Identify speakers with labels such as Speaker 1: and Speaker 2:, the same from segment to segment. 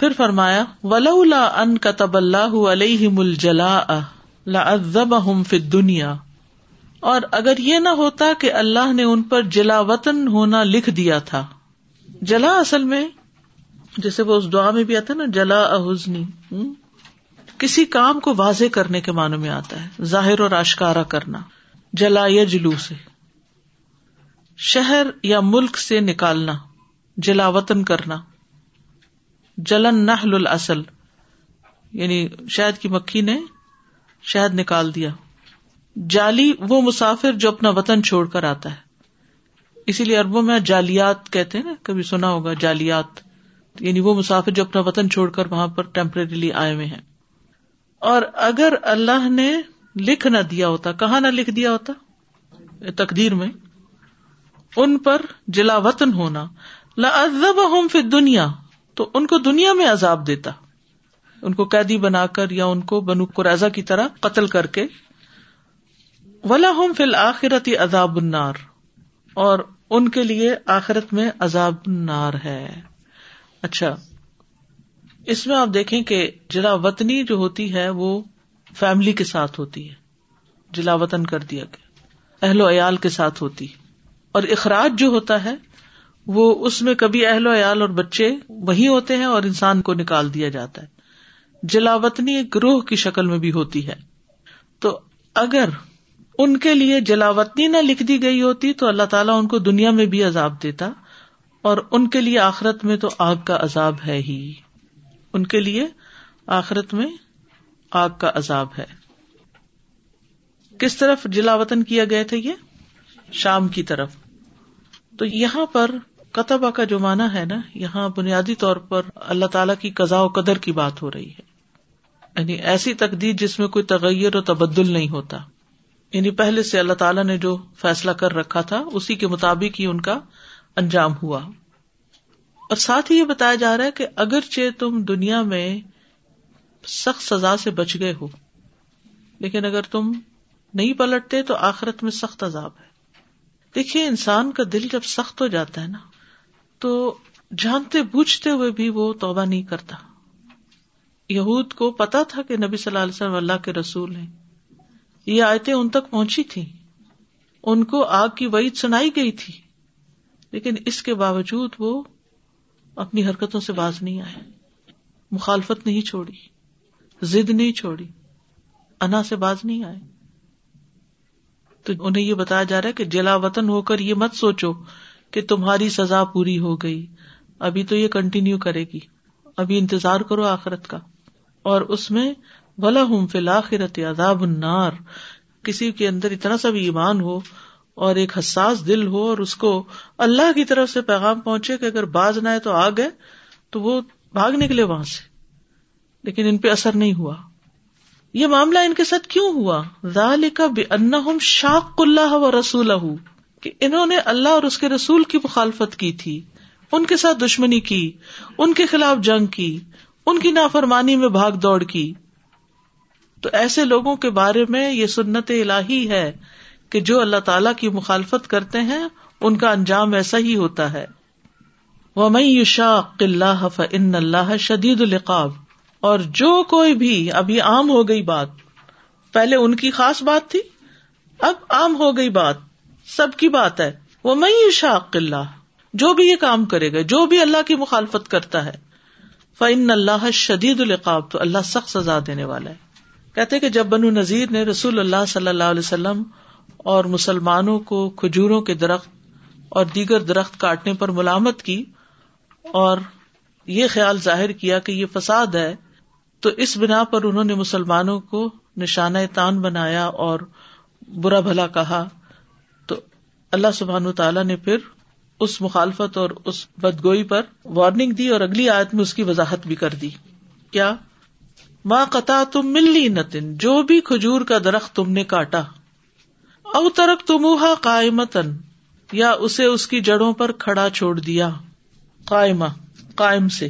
Speaker 1: پھر فرمایا، ولولا ان كتب اللہ علیہم الجلاء لعذبهم فی الدنیا اور اگر یہ نہ ہوتا کہ اللہ نے ان پر جلا وطن ہونا لکھ دیا تھا۔ جلا اصل میں، جیسے وہ اس دعا میں بھی آتا ہے نا جلا احزنی کسی کام کو واضح کرنے کے معنی میں آتا ہے، ظاہر اور آشکارا کرنا۔ جلا یا جلو سے۔ شہر یا ملک سے نکالنا، جلا وطن کرنا۔ جلن نحل اصل یعنی شہد کی مکھی نے شہد نکال دیا۔ جالی وہ مسافر جو اپنا وطن چھوڑ کر آتا ہے۔ اسی لیے اربوں میں جالیات کہتے ہیں نا، کبھی سنا ہوگا جالیات۔ یعنی وہ مسافر جو اپنا وطن چھوڑ کر وہاں پر ٹیمپرریلی آئے ہوئے ہیں۔ اور اگر اللہ نے لکھ نہ دیا ہوتا، کہاں نہ لکھ دیا ہوتا؟ تقدیر میں۔ ان پر جلا وطن ہونا۔ لذب ہوم پھر دنیا تو ان کو دنیا میں عذاب دیتا۔ ان کو قیدی بنا کر یا ان کو بنو قرضہ کی طرح قتل کر کے۔ ولا ہوم فل آخرتی عذاب النار۔ اور ان کے لیے آخرت میں عذاب النار ہے۔ اچھا اس میں آپ دیکھیں کہ جلا وطنی جو ہوتی ہے وہ فیملی کے ساتھ ہوتی ہے۔ جلا وطن کر دیا گیا۔ اہل و عیال کے ساتھ ہوتی۔ اور اخراج جو ہوتا ہے وہ اس میں کبھی اہل و عیال اور بچے وہی ہوتے ہیں اور انسان کو نکال دیا جاتا ہے۔ جلا وطنی ایک گروہ کی شکل میں بھی ہوتی ہے۔ تو اگر ان کے لیے جلاوطنی نہ لکھ دی گئی ہوتی تو اللہ تعالیٰ ان کو دنیا میں بھی عذاب دیتا اور ان کے لیے آخرت میں تو آگ کا عذاب ہے ہی۔ ان کے لیے آخرت میں آگ کا عذاب ہے۔ کس طرف جلا وطن کیا گئے تھے یہ؟ شام کی طرف۔ تو یہاں پر کتبہ کا جو مانا ہے نا، یہاں بنیادی طور پر اللہ تعالی کی قزا و قدر کی بات ہو رہی ہے۔ یعنی ایسی تقدیر جس میں کوئی تغیر و تبدل نہیں ہوتا۔ یعنی پہلے سے اللہ تعالیٰ نے جو فیصلہ کر رکھا تھا، اسی کے مطابق ہی ان کا انجام ہوا۔ اور ساتھ ہی یہ بتایا جا رہا ہے کہ اگرچہ تم دنیا میں سخت سزا سے بچ گئے ہو، لیکن اگر تم نہیں پلٹتے تو آخرت میں سخت عذاب ہے۔ دیکھیے، انسان کا دل جب سخت ہو جاتا ہے نا تو جانتے بوجھتے ہوئے بھی وہ توبہ نہیں کرتا۔ یہود کو پتا تھا کہ نبی صلی اللہ علیہ وسلم اللہ کے رسول ہیں۔ یہ آیتیں ان تک پہنچی تھی ان کو آگ کی وعید سنائی گئی تھی۔ لیکن اس کے باوجود وہ اپنی حرکتوں سے باز نہیں آئے۔ مخالفت نہیں چھوڑی۔ زد نہیں چھوڑی۔ انا سے باز نہیں آئے۔ تو انہیں یہ بتایا جا رہا ہے کہ جلا وطن ہو کر یہ مت سوچو۔ کہ تمہاری سزا پوری ہو گئی۔ ابھی تو یہ کنٹینیو کرے گی۔ ابھی انتظار کرو آخرت کا۔ اور اس میں بلا ہوں فی الآخرت عذاب النار۔ کسی کے اندر اتنا سا بھی ایمان ہو اور ایک حساس دل ہو اور اس کو اللہ کی طرف سے پیغام پہنچے کہ اگر باز نہ ہے تو آ گئے تو وہ بھاگ نکلے وہاں سے۔ لیکن ان پہ اثر نہیں ہوا۔ یہ معاملہ ان کے ساتھ کیوں ہوا؟ ذالک بانہم شاق اللہ و رسول کہ انہوں نے اللہ اور اس کے رسول کی مخالفت کی تھی، ان کے ساتھ دشمنی کی، ان کے خلاف جنگ کی، ان کی نافرمانی میں بھاگ دوڑ کی۔ تو ایسے لوگوں کے بارے میں یہ سنت الہی ہے کہ جو اللہ تعالی کی مخالفت کرتے ہیں، ان کا انجام ایسا ہی ہوتا ہے۔ وہ میں شاق اللہ ان اللہ شدید القاب اور جو کوئی بھی ابھی عام ہو گئی بات۔ پہلے ان کی خاص بات تھی، اب عام ہو گئی بات۔ سب کی بات ہے۔ وہ میں شاق اللہ جو بھی یہ کام کرے گا، جو بھی اللہ کی مخالفت کرتا ہے۔ فن اللہ شدید القاب تو اللہ سخت سزا دینے والا ہے۔ کہتے کہ جب بنو نذیر نے رسول اللہ صلی اللہ علیہ وسلم اور مسلمانوں کو کھجوروں کے درخت اور دیگر درخت کاٹنے پر ملامت کی اور یہ خیال ظاہر کیا کہ یہ فساد ہے، تو اس بنا پر انہوں نے مسلمانوں کو نشانہ تان بنایا اور برا بھلا کہا۔ اللہ سبحان تعالیٰ نے پھر اس مخالفت اور اس بدگوئی پر وارننگ دی اور اگلی آیت میں اس کی وضاحت بھی کر دی۔ کیا؟ ماں قطع تم ملنی نتن جو بھی کھجور کا درخت تم نے کاٹا، او ترک تمہا قائمتن یا اسے اس کی جڑوں پر کھڑا چھوڑ دیا، قائمہ، قائم سے۔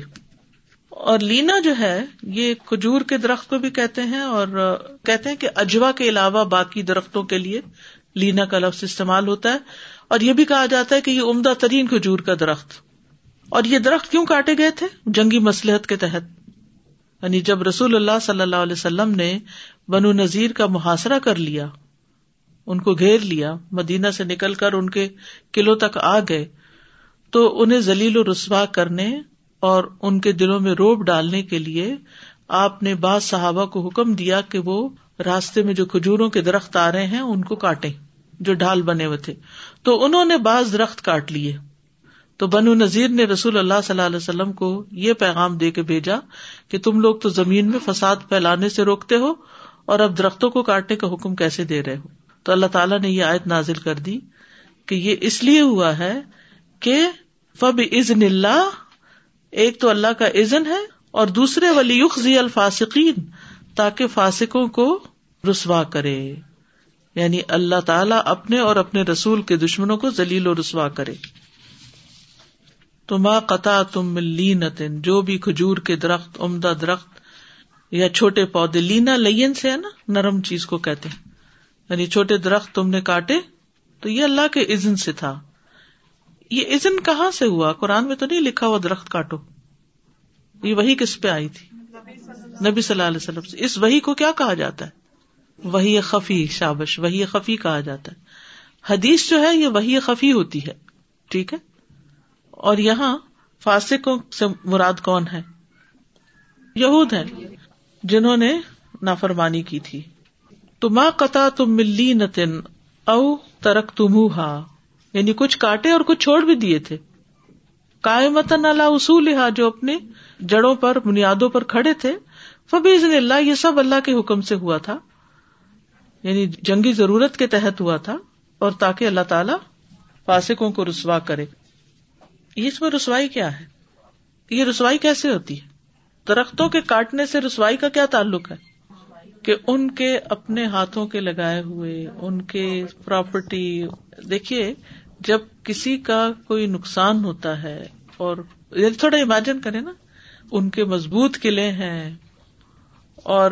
Speaker 1: اور لینا جو ہے، یہ کھجور کے درخت کو بھی کہتے ہیں اور کہتے ہیں کہ اجوا کے علاوہ باقی درختوں کے لیے لینا کا لفظ استعمال ہوتا ہے اور یہ بھی کہا جاتا ہے کہ یہ عمدہ ترین کھجور کا درخت اور یہ درخت کیوں کاٹے گئے تھے؟ جنگی مسلحت کے تحت۔ یعنی جب رسول اللہ صلی اللہ علیہ وسلم نے بنو نذیر کا محاصرہ کر لیا، ان کو گھیر لیا، مدینہ سے نکل کر ان کے قلعوں تک آ گئے، تو انہیں ذلیل و رسوا کرنے اور ان کے دلوں میں روب ڈالنے کے لیے آپ نے بعض صحابہ کو حکم دیا کہ وہ راستے میں جو کھجوروں کے درخت آ رہے ہیں، ان کو کاٹے جو ڈھال بنے ہوئے تھے۔ تو انہوں نے بعض درخت کاٹ لیے۔ تو بنو نذیر نے رسول اللہ صلی اللہ علیہ وسلم کو یہ پیغام دے کے بھیجا کہ تم لوگ تو زمین میں فساد پھیلانے سے روکتے ہو اور اب درختوں کو کاٹنے کا حکم کیسے دے رہے ہو؟ تو اللہ تعالیٰ نے یہ آیت نازل کر دی کہ یہ اس لیے ہوا ہے کہ فب عزن اللہ، ایک تو اللہ کا عزن ہے اور دوسرے ولی یخزی الفاسقین، تاکہ فاسکوں کو رسوا کرے۔ یعنی اللہ تعالیٰ اپنے اور اپنے رسول کے دشمنوں کو ذلیل و رسوا کرے۔ تو ماں قطع تم لینتن، جو بھی کھجور کے درخت، عمدہ درخت یا چھوٹے پودے لینا لین سے ہے نا، نرم چیز کو کہتے ہیں۔ یعنی چھوٹے درخت تم نے کاٹے، تو یہ اللہ کے عزن سے تھا۔ یہ عزن کہاں سے ہوا؟ قرآن میں تو نہیں لکھا ہوا درخت کاٹو۔ یہ وہی کس پہ آئی تھی؟ نبی صلی اللہ علیہ وسلم سے۔ اس وہی کو کیا کہا جاتا ہے؟ وہی خفی شابش، وہی خفی کہا جاتا ہے۔ حدیث جو ہے، یہ وہی خفی ہوتی ہے۔ ٹھیک ہے؟ اور یہاں فاسکوں سے مراد کون ہے؟ یہود ہے جنہوں نے نافرمانی کی تھی۔ تو ماں قطع تم ملی نتن او ترک تم یعنی کچھ کاٹے اور کچھ چھوڑ بھی دیے تھے۔ کائمتن اللہ اصول جو اپنے جڑوں پر، بنیادوں پر کھڑے تھے۔ فبیز اللہ، یہ سب اللہ کے حکم سے ہوا تھا۔ یعنی جنگی ضرورت کے تحت ہوا تھا اور تاکہ اللہ تعالی فاسکوں کو رسوا کرے۔ اس میں رسوائی کیا ہے؟ یہ رسوائی کیسے ہوتی ہے؟ درختوں کے کاٹنے سے رسوائی کا کیا تعلق ہے؟ کہ ان کے اپنے ہاتھوں کے لگائے ہوئے، ان کے پراپرٹی، دیکھیے، جب کسی کا کوئی نقصان ہوتا ہے اور تھوڑا امیجن کرے نا، ان کے مضبوط قلعے ہیں اور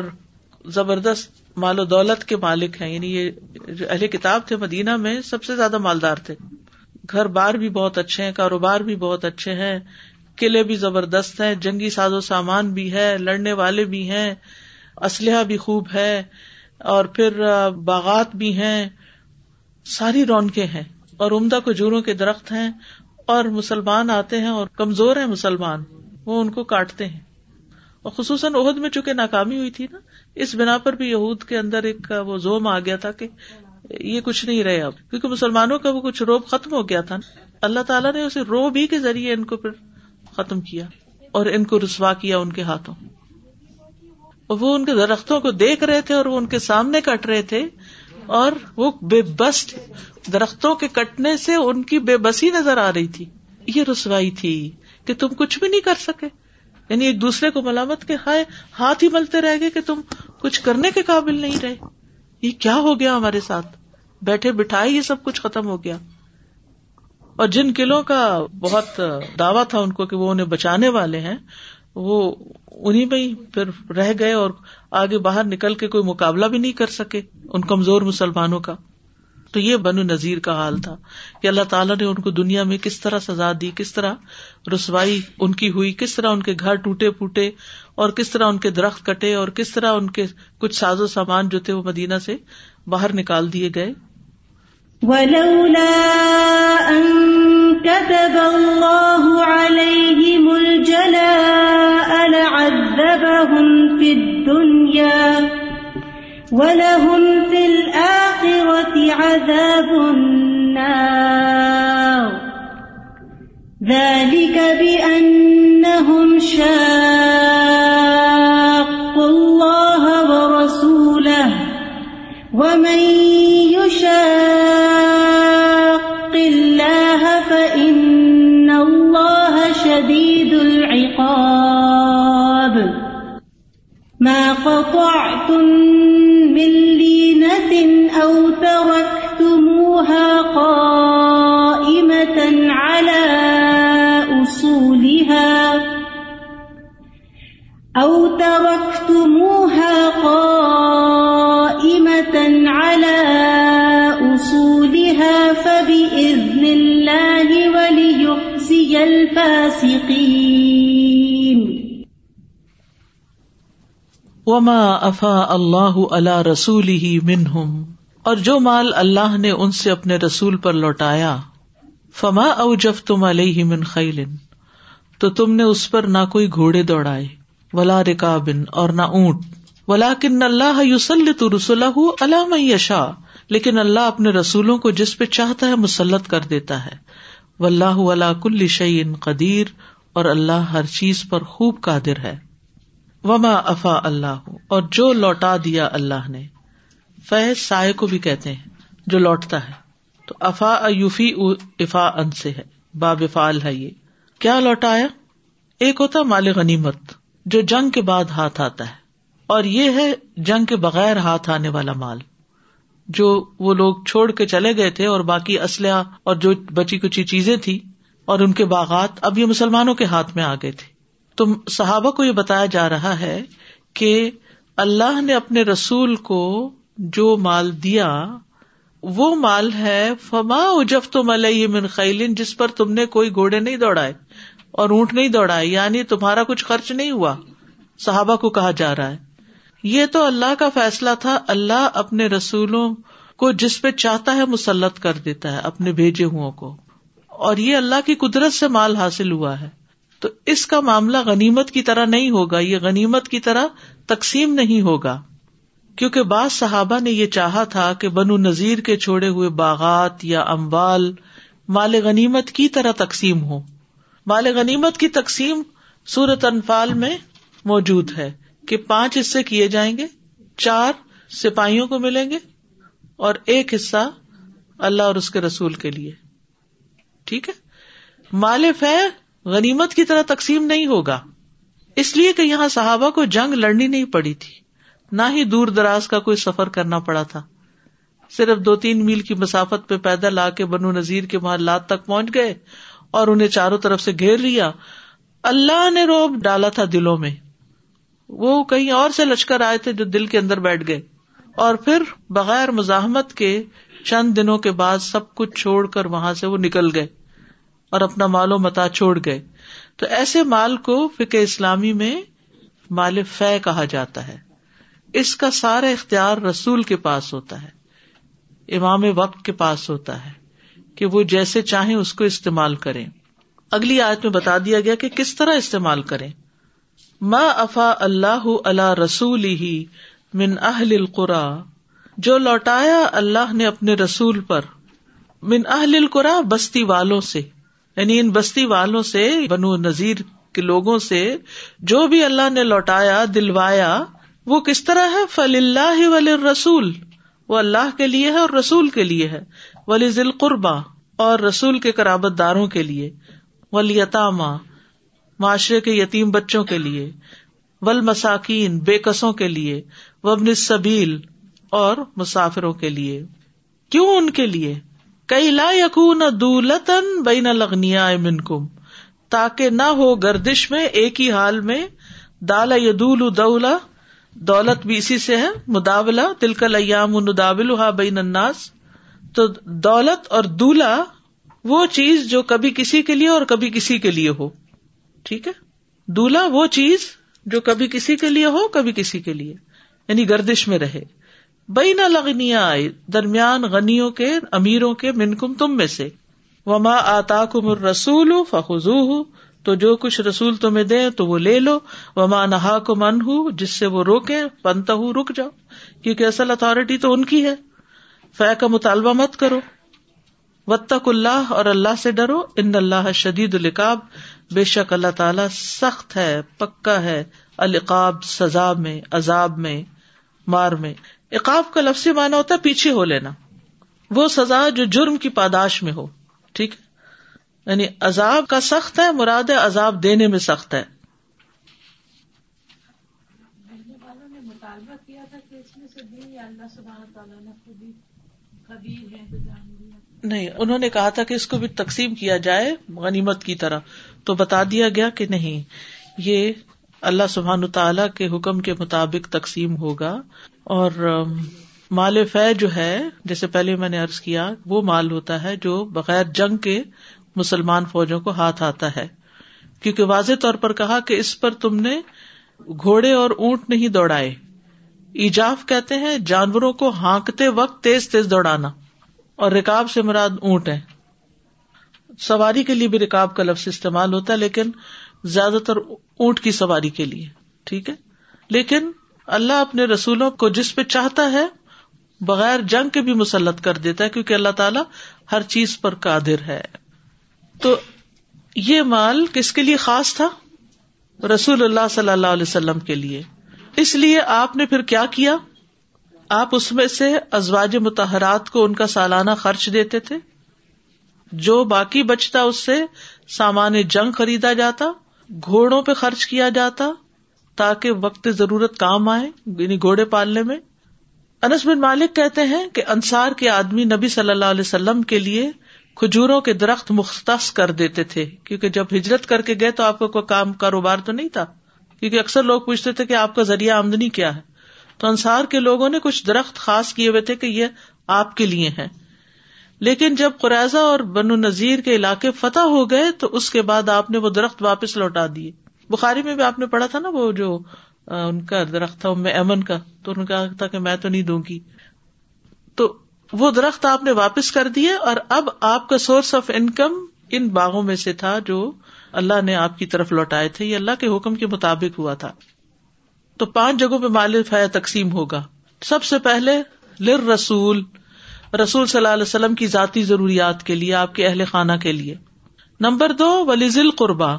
Speaker 1: زبردست مال و دولت کے مالک ہیں۔ یعنی یہ اہل کتاب تھے مدینہ میں سب سے زیادہ مالدار تھے۔ گھر بار بھی بہت اچھے ہیں، کاروبار بھی بہت اچھے ہیں، قلعے بھی زبردست ہیں، جنگی ساز و سامان بھی ہے، لڑنے والے بھی ہیں، اسلحہ بھی خوب ہے، اور پھر باغات بھی ہیں۔ ساری رونقیں ہیں اور عمدہ کجوروں کے درخت ہیں اور مسلمان آتے ہیں اور کمزور ہیں مسلمان، وہ ان کو کاٹتے ہیں۔ اور خصوصاً عہد میں چونکہ ناکامی ہوئی تھی نا، اس بنا پر بھی یہود کے اندر ایک وہ زوم آ گیا تھا کہ یہ کچھ نہیں رہے اب، کیونکہ مسلمانوں کا وہ کچھ روب ختم ہو گیا تھا اللہ تعالیٰ نے اسے روب ہی کے ذریعے ان کو پھر ختم کیا اور ان کو رسوا کیا ان کے ہاتھوں۔ وہ ان کے درختوں کو دیکھ رہے تھے اور وہ ان کے سامنے کٹ رہے تھے اور وہ بے بس درختوں کے کٹنے سے ان کی بے بسی نظر آ رہی تھی۔ یہ رسوائی تھی کہ تم کچھ بھی نہیں کر سکے۔ یعنی ایک دوسرے کو ملامت کے ہائے ہاتھ ہی ملتے رہ گئے کہ تم کچھ کرنے کے قابل نہیں رہے۔ یہ کیا ہو گیا ہمارے ساتھ؟ بیٹھے بٹھائے یہ سب کچھ ختم ہو گیا۔ اور جن قلعوں کا بہت دعویٰ تھا ان کو کہ وہ انہیں بچانے والے ہیں، وہ انہیں میں ہی پھر رہ گئے اور آگے باہر نکل کے کوئی مقابلہ بھی نہیں کر سکے ان کمزور مسلمانوں کا۔ تو یہ بنو نذیر کا حال تھا کہ اللہ تعالیٰ نے ان کو دنیا میں کس طرح سزا دی، کس طرح رسوائی ان کی ہوئی، کس طرح ان کے گھر ٹوٹے پوٹے اور کس طرح ان کے درخت کٹے اور کس طرح ان کے کچھ ساز و سامان جو تھے وہ مدینہ سے باہر نکال دیے گئے۔
Speaker 2: ولولا أن كتب الله عليهم الجلاء لعذبهم في الدنيا ولهم في الآخرة عذاب النار. ذلك بأنهم شاقوا الفاسقين.
Speaker 1: وما افا اللہ اللہ رسول ہی منہم، اور جو مال اللہ نے ان سے اپنے رسول پر لوٹایا، فما او جف تم علیہ من خیل تو تم نے اس پر نہ کوئی گھوڑے دوڑائے، ولا رکابن اور نہ اونٹ ولا کن اللہ یوسلط رسول علام یشا لیکن اللہ اپنے رسولوں کو جس پہ چاہتا ہے مسلط کر دیتا ہے۔ و اللہ ولا کل شعین قدیر اور اللہ ہر چیز پر خوب قادر ہے۔ وما افا اللہ اور جو لوٹا دیا اللہ نے۔ فیض سائے کو بھی کہتے ہیں، جو لوٹتا ہے۔ تو افا یوفی افا ان سے ہے، باب افال ہے یہ۔ کیا لوٹایا ایک ہوتا مال غنیمت، جو جنگ کے بعد ہاتھ آتا ہے۔ اور یہ ہے جنگ کے بغیر ہاتھ آنے والا مال۔ جو وہ لوگ چھوڑ کے چلے گئے تھے اور باقی اسلحہ اور جو بچی کچی چیزیں تھی اور ان کے باغات اب یہ مسلمانوں کے ہاتھ میں آ گئے تھے۔ تو صحابہ کو یہ بتایا جا رہا ہے کہ اللہ نے اپنے رسول کو جو مال دیا، وہ مال ہے فما اجف تم علیہ من خیلن جس پر تم نے کوئی گھوڑے نہیں دوڑائے اور اونٹ نہیں دوڑائے یعنی تمہارا کچھ خرچ نہیں ہوا۔ صحابہ کو کہا جا رہا ہے۔ یہ تو اللہ کا فیصلہ تھا، اللہ اپنے رسولوں کو جس پہ چاہتا ہے مسلط کر دیتا ہے، اپنے بھیجے ہوں کو۔ اور یہ اللہ کی قدرت سے مال حاصل ہوا ہے۔ تو اس کا معاملہ غنیمت کی طرح نہیں ہوگا، یہ غنیمت کی طرح تقسیم نہیں ہوگا۔ کیونکہ بعض صحابہ نے یہ چاہا تھا کہ بنو نذیر کے چھوڑے ہوئے باغات یا اموال مال غنیمت کی طرح تقسیم ہو مال غنیمت کی تقسیم سورت انفال میں موجود ہے۔ کہ پانچ حصے کیے جائیں گے، چار سپاہیوں کو ملیں گے اور ایک حصہ اللہ اور اس کے رسول کے لیے۔ ٹھیک ہے؟ مال فہ غنیمت کی طرح تقسیم نہیں ہوگا۔ اس لیے کہ یہاں صحابہ کو جنگ لڑنی نہیں پڑی تھی۔ نہ ہی دور دراز کا کوئی سفر کرنا پڑا تھا۔ صرف دو تین میل کی مسافت پہ پیدل آ کے بنو نذیر کے محلات تک پہنچ گئے اور انہیں چاروں طرف سے گھیر لیا۔ اللہ نے روب ڈالا تھا دلوں میں۔ وہ کہیں اور سے لشکر آئے تھے جو دل کے اندر بیٹھ گئے۔ اور پھر بغیر مزاحمت کے چند دنوں کے بعد سب کچھ چھوڑ کر وہاں سے وہ نکل گئے اور اپنا مال و متا چھوڑ گئے۔ تو ایسے مال کو فکر اسلامی میں مال فہ کہا جاتا ہے۔ اس کا سارا اختیار رسول کے پاس ہوتا ہے۔ امام وقت کے پاس ہوتا ہے کہ وہ جیسے چاہیں اس کو استعمال کریں۔ اگلی آیت میں بتا دیا گیا کہ کس طرح استعمال کریں۔ ما افا اللہ اللہ رسول ہی من اہل القرا، جو لوٹایا اللہ نے اپنے رسول پر من اہل القرا بستی والوں سے یعنی ان بستی والوں سے، بنو نذیر کے لوگوں سے جو بھی اللہ نے لوٹایا، دلوایا، وہ کس طرح ہے؟ فل اللہ ولی رسول وہ اللہ کے لیے ہے اور رسول کے لیے ہے۔ ولی ذیل قربا اور رسول کے قرابت داروں کے لیے۔ ولیطامہ معاشرے کے یتیم بچوں کے لیے ول مساکین بے کے لیے وبن سبیل اور مسافروں کے لیے۔ کیوں ان کے لیے؟ کئی لا یقون دولتن بین لغنیا من کم تاکہ نہ ہو گردش میں ایک ہی حال میں دالا یدول دولا، دولت بھی اسی سے ہے، مداولہ تلکل ایام نداول بین الناس۔ تو دولت اور دولا وہ چیز جو کبھی کسی کے لیے اور کبھی کسی کے لیے ہو۔ ٹھیک ہے؟ دلہا وہ چیز جو کبھی کسی کے لیے ہو، کبھی کسی کے لیے۔ یعنی گردش میں رہے۔ بئی نہ لگنیا آئے درمیان غنیوں کے، امیروں کے، منکم تم میں سے۔ وما آتا کم رسول فخو تو جو کچھ رسول تمہیں دے تو وہ لے لو۔ وما نہا کو من ہوں جس سے وہ روکے پنتا ہوں رک جاؤ۔ کیونکہ اصل اتارٹی تو ان کی ہے۔ فے کا مطالبہ مت کرو۔ وطق اللہ اور اللہ سے ڈرو۔ ان اللہ شدید القاب بے شک اللہ تعالی سخت ہے پکا ہے القاب سزا میں عذاب میں مار میں۔ اقاب کا لفظ مانا ہوتا ہے پیچھے ہو لینا۔ وہ سزا جو جرم کی پاداش میں ہو ٹھیک؟ یعنی عذاب کا سخت ہے مراد عذاب دینے میں سخت ہے۔ نہیں انہوں نے کہا تھا کہ اس کو بھی تقسیم کیا جائے غنیمت کی طرح۔ تو بتا دیا گیا کہ نہیں، یہ اللہ سبحان تعالی کے حکم کے مطابق تقسیم ہوگا۔ اور مال فہ جو ہے، جیسے پہلے میں نے ارض کیا، وہ مال ہوتا ہے جو بغیر جنگ کے مسلمان فوجوں کو ہاتھ آتا ہے۔ کیونکہ واضح طور پر کہا کہ اس پر تم نے گھوڑے اور اونٹ نہیں دوڑائے۔ ایجاف کہتے ہیں، جانوروں کو ہانکتے وقت تیز تیز دوڑانا۔ اور رکاب سے مراد اونٹ ہے سواری کے لیے بھی رکاب کا لفظ استعمال ہوتا ہے، لیکن زیادہ تر اونٹ کی سواری کے لیے، ٹھیک ہے؟ لیکن اللہ اپنے رسولوں کو جس پہ چاہتا ہے، بغیر جنگ کے بھی مسلط کر دیتا ہے، کیونکہ اللہ تعالیٰ ہر چیز پر قادر ہے۔ تو یہ مال کس کے لیے خاص تھا؟ رسول اللہ صلی اللہ علیہ وسلم کے لیے۔ اس لیے آپ نے پھر کیا کیا؟ آپ اس میں سے ازواج متحرات کو ان کا سالانہ خرچ دیتے تھے۔ جو باقی بچتا اس سے سامان جنگ خریدا جاتا، گھوڑوں پہ خرچ کیا جاتا تاکہ وقت ضرورت کام آئے یعنی گھوڑے پالنے میں۔ انس بن مالک کہتے ہیں کہ انصار کے آدمی نبی صلی اللہ علیہ وسلم کے لیے کھجوروں کے درخت مختص کر دیتے تھے، کیونکہ جب ہجرت کر کے گئے تو آپ کو کوئی کام، کاروبار تو نہیں تھا۔ کیونکہ اکثر لوگ پوچھتے تھے کہ آپ کا ذریعہ آمدنی کیا ہے۔ تو انصار کے لوگوں نے کچھ درخت خاص کیے ہوئے تھے کہ یہ آپ کے لیے ہیں۔ لیکن جب قریضہ اور بنو نذیر کے علاقے فتح ہو گئے تو اس کے بعد آپ نے وہ درخت واپس لوٹا دیے۔ بخاری میں بھی آپ نے پڑھا تھا نا وہ جو ان کا درخت تھا امن کا، تو انہوں نے کہا تھا کہ میں تو نہیں دوں گی۔ تو وہ درخت آپ نے واپس کر دیے اور اب آپ کا سورس آف انکم ان باغوں میں سے تھا جو اللہ نے آپ کی طرف لوٹائے تھے۔ یہ اللہ کے حکم کے مطابق ہوا تھا۔ تو پانچ جگہوں پہ مال فیا تقسیم ہوگا۔ سب سے پہلے لر رسول رسول صلی اللہ علیہ وسلم کی ذاتی ضروریات کے لیے، آپ کے اہل خانہ کے لیے۔ نمبر دو ولیز القربا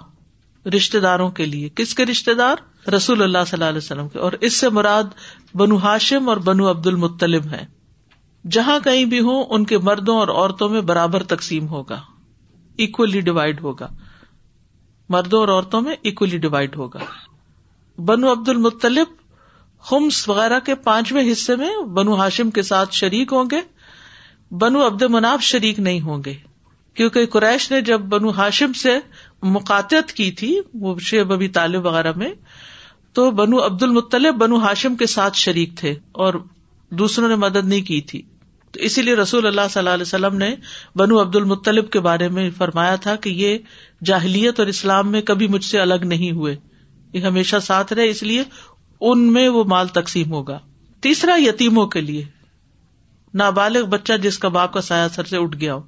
Speaker 1: رشتے داروں کے لیے۔ کس کے رشتے دار؟ رسول اللہ صلی اللہ علیہ وسلم کے۔ اور اس سے مراد بنو ہاشم اور بنو عبد المطلب ہے جہاں کہیں بھی ہوں، ان کے مردوں اور عورتوں میں برابر تقسیم ہوگا۔ اکولی ڈیوائڈ ہوگا۔ مردوں اور عورتوں میں اکولی ڈیوائڈ ہوگا۔ بنو عبد المطلب خمس وغیرہ کے پانچویں حصے میں بنو ہاشم کے ساتھ شریک ہوں گے۔ بنو عبد مناف شریک نہیں ہوں گے۔ کیونکہ قریش نے جب بنو ہاشم سے مقاطعت کی تھی، وہ شیب ابھی طالب وغیرہ میں، تو بنو عبد المطلب بنو ہاشم کے ساتھ شریک تھے اور دوسروں نے مدد نہیں کی تھی۔ تو اسی لیے رسول اللہ صلی اللہ علیہ وسلم نے بنو عبد المطلب کے بارے میں فرمایا تھا کہ یہ جاہلیت اور اسلام میں کبھی مجھ سے الگ نہیں ہوئے۔ یہ ہمیشہ ساتھ رہے، اس لیے ان میں وہ مال تقسیم ہوگا۔ تیسرا یتیموں کے لیے۔ نابالغ بچہ جس کا باپ کا سایہ سر سے اٹھ گیا ہو۔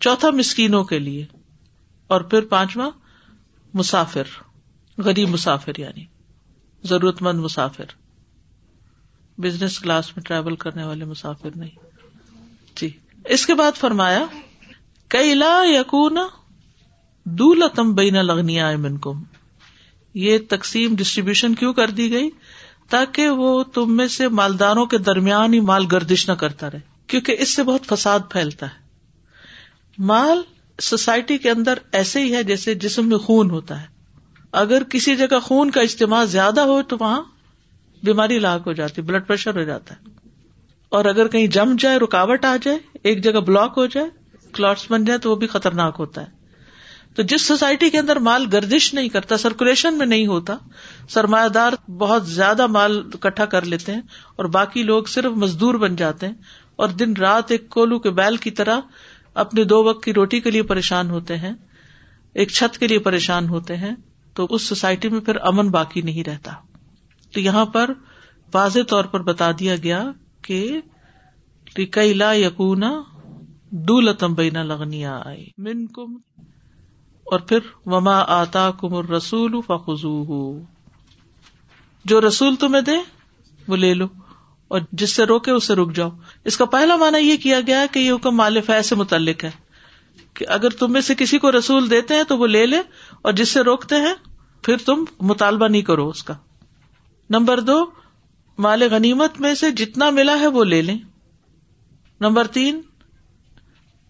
Speaker 1: چوتھا مسکینوں کے لیے۔ اور پھر پانچواں، مسافر۔ غریب مسافر یعنی۔ ضرورت مند مسافر۔ بزنس کلاس میں ٹریول کرنے والے مسافر نہیں۔ جی۔ اس کے بعد فرمایا، کئی لا یقون دولتم بین لگنیا من کم یہ تقسیم ڈسٹریبیوشن کیوں کر دی گئی؟ تاکہ وہ تم میں سے مالداروں کے درمیان ہی مال گردش نہ کرتا رہے، کیونکہ اس سے بہت فساد پھیلتا ہے۔ مال سوسائٹی کے اندر ایسے ہی ہے جیسے جسم میں خون ہوتا ہے۔ اگر کسی جگہ خون کا اجتماع زیادہ ہو تو وہاں بیماری لاک ہو جاتی، بلڈ پریشر ہو جاتا ہے۔ اور اگر کہیں جم جائے، رکاوٹ آ جائے، ایک جگہ بلاک ہو جائے، کلاٹس بن جائے تو وہ بھی خطرناک ہوتا ہے۔ تو جس سوسائٹی کے اندر مال گردش نہیں کرتا سرکولیشن میں نہیں ہوتا، سرمایہ دار بہت زیادہ مال اکٹھا کر لیتے ہیں اور باقی لوگ صرف مزدور بن جاتے ہیں اور دن رات ایک کولو کے بیل کی طرح اپنے دو وقت کی روٹی کے لیے پریشان ہوتے ہیں، ایک چھت کے لیے پریشان ہوتے ہیں، تو اس سوسائٹی میں پھر امن باقی نہیں رہتا۔ تو یہاں پر واضح طور پر بتا دیا گیا کہ لا یقونا دولتم بینا لگنیا آئی من کم اور پھر وما آتا کم رسول فخو جو رسول تمہیں دے وہ لے لو۔ اور جس سے روکے، اس سے رک جاؤ۔ اس کا پہلا مانا یہ کیا گیا کہ یہ حکم مال فی سے متعلق ہے کہ اگر تم میں سے کسی کو رسول دیتے ہیں تو وہ لے لے، اور جس سے روکتے ہیں، پھر تم مطالبہ نہیں کرو اس کا۔ نمبر دو، مال غنیمت میں سے جتنا ملا ہے وہ لے لیں۔ نمبر تین،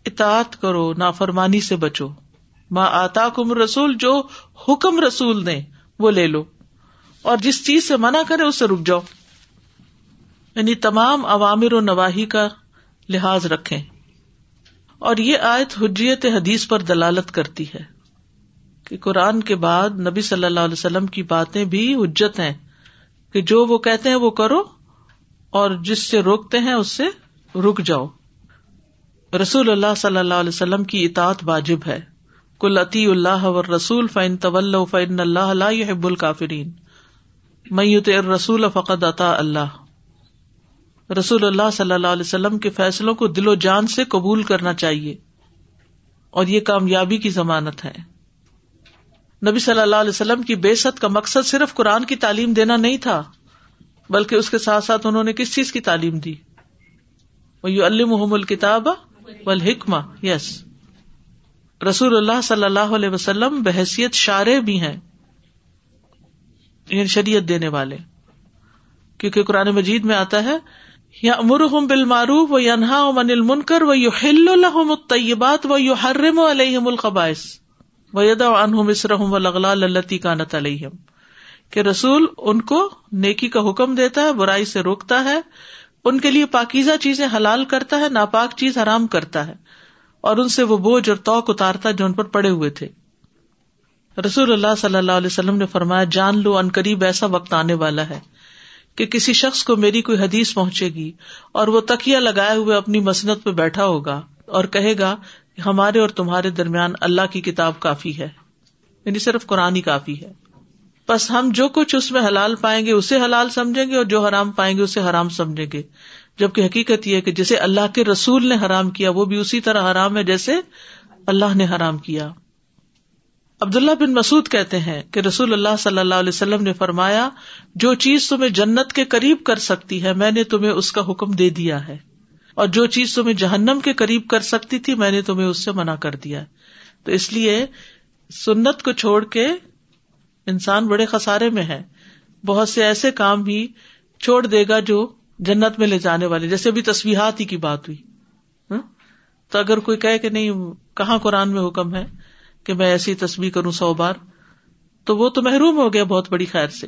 Speaker 1: اطاعت کرو، نافرمانی سے بچو۔ ماں آتا کم رسول جو حکم رسول دیں وہ لے لو۔ اور جس چیز سے منع کرے، اس سے رک جاؤ۔ یعنی تمام عوامر و نواحی کا لحاظ رکھے اور یہ آیت حجیت حدیث پر دلالت کرتی ہے کہ قرآن کے بعد نبی صلی اللہ علیہ وسلم کی باتیں بھی حجت ہیں کہ جو وہ کہتے ہیں وہ کرو، اور جس سے روکتے ہیں، اس سے رک جاؤ۔ رسول اللہ صلی اللہ علیہ وسلم کی اطاعت واجب ہے۔ کل عطی اللہ و رسول فین طول فین اللہ اللہ حب الکافرین میت رسول فقط عطا اللہ۔ رسول اللہ صلی اللہ علیہ وسلم کے فیصلوں کو دل و جان سے قبول کرنا چاہیے۔ اور یہ کامیابی کی ضمانت ہے۔ نبی صلی اللہ علیہ وسلم کی بے کا مقصد صرف قرآن کی تعلیم دینا نہیں تھا، بلکہ اس کے ساتھ ساتھ انہوں نے کس چیز کی تعلیم دی؟ وہ المحم الکتاب و الحکمہ یس رسول اللہ صلی اللہ علیہ وسلم بحثیت شارے بھی ہیں یعنی شریعت دینے والے۔ کیونکہ قرآن مجید میں آتا ہے یا امرحم بال معروف و ینہا من المنکر و یو ہل الحم الطیبات و یو حرم علیہم القبائس و یدا انہم اسرحم و لغلا للتی کانت علیہم۔ کہ رسول ان کو نیکی کا حکم دیتا ہے، برائی سے روکتا ہے، ان کے لیے پاکیزہ چیزیں حلال کرتا ہے، ناپاک چیز حرام کرتا ہے۔ اور ان سے وہ بوجھ اور توق اتارتا جو ان پر پڑے ہوئے تھے۔ رسول اللہ صلی اللہ علیہ وسلم نے فرمایا، جان لو، ان قریب ایسا وقت آنے والا ہے کہ کسی شخص کو میری کوئی حدیث پہنچے گی اور وہ تکیا لگائے ہوئے اپنی مسنت پہ بیٹھا ہوگا اور کہے گا کہ ہمارے اور تمہارے درمیان اللہ کی کتاب کافی ہے یعنی صرف قرآن ہی کافی ہے۔ بس ہم جو کچھ اس میں حلال پائیں گے، اسے حلال سمجھیں گے اور جو حرام پائیں گے، اسے حرام سمجھیں گے۔ جبکہ حقیقت یہ کہ جسے اللہ کے رسول نے حرام کیا، وہ بھی اسی طرح حرام ہے جیسے اللہ نے حرام کیا۔ عبداللہ بن مسعد کہتے ہیں کہ رسول اللہ صلی اللہ علیہ وسلم نے فرمایا، جو چیز تمہیں جنت کے قریب کر سکتی ہے، میں نے تمہیں اس کا حکم دے دیا ہے۔ اور جو چیز تمہیں جہنم کے قریب کر سکتی تھی، میں نے تمہیں اس سے منع کر دیا۔ تو اس لیے سنت کو چھوڑ کے انسان بڑے خسارے میں ہے۔ بہت سے ایسے کام بھی چھوڑ دے گا جو جنت میں لے جانے والے، جیسے ابھی تصویرات ہی کی بات ہوئی ہاں؟ تو اگر کوئی کہے کہ نہیں، کہاں قرآن میں حکم ہے کہ میں ایسی تصویر کروں سو بار؟ تو وہ تو محروم ہو گیا بہت بڑی خیر سے۔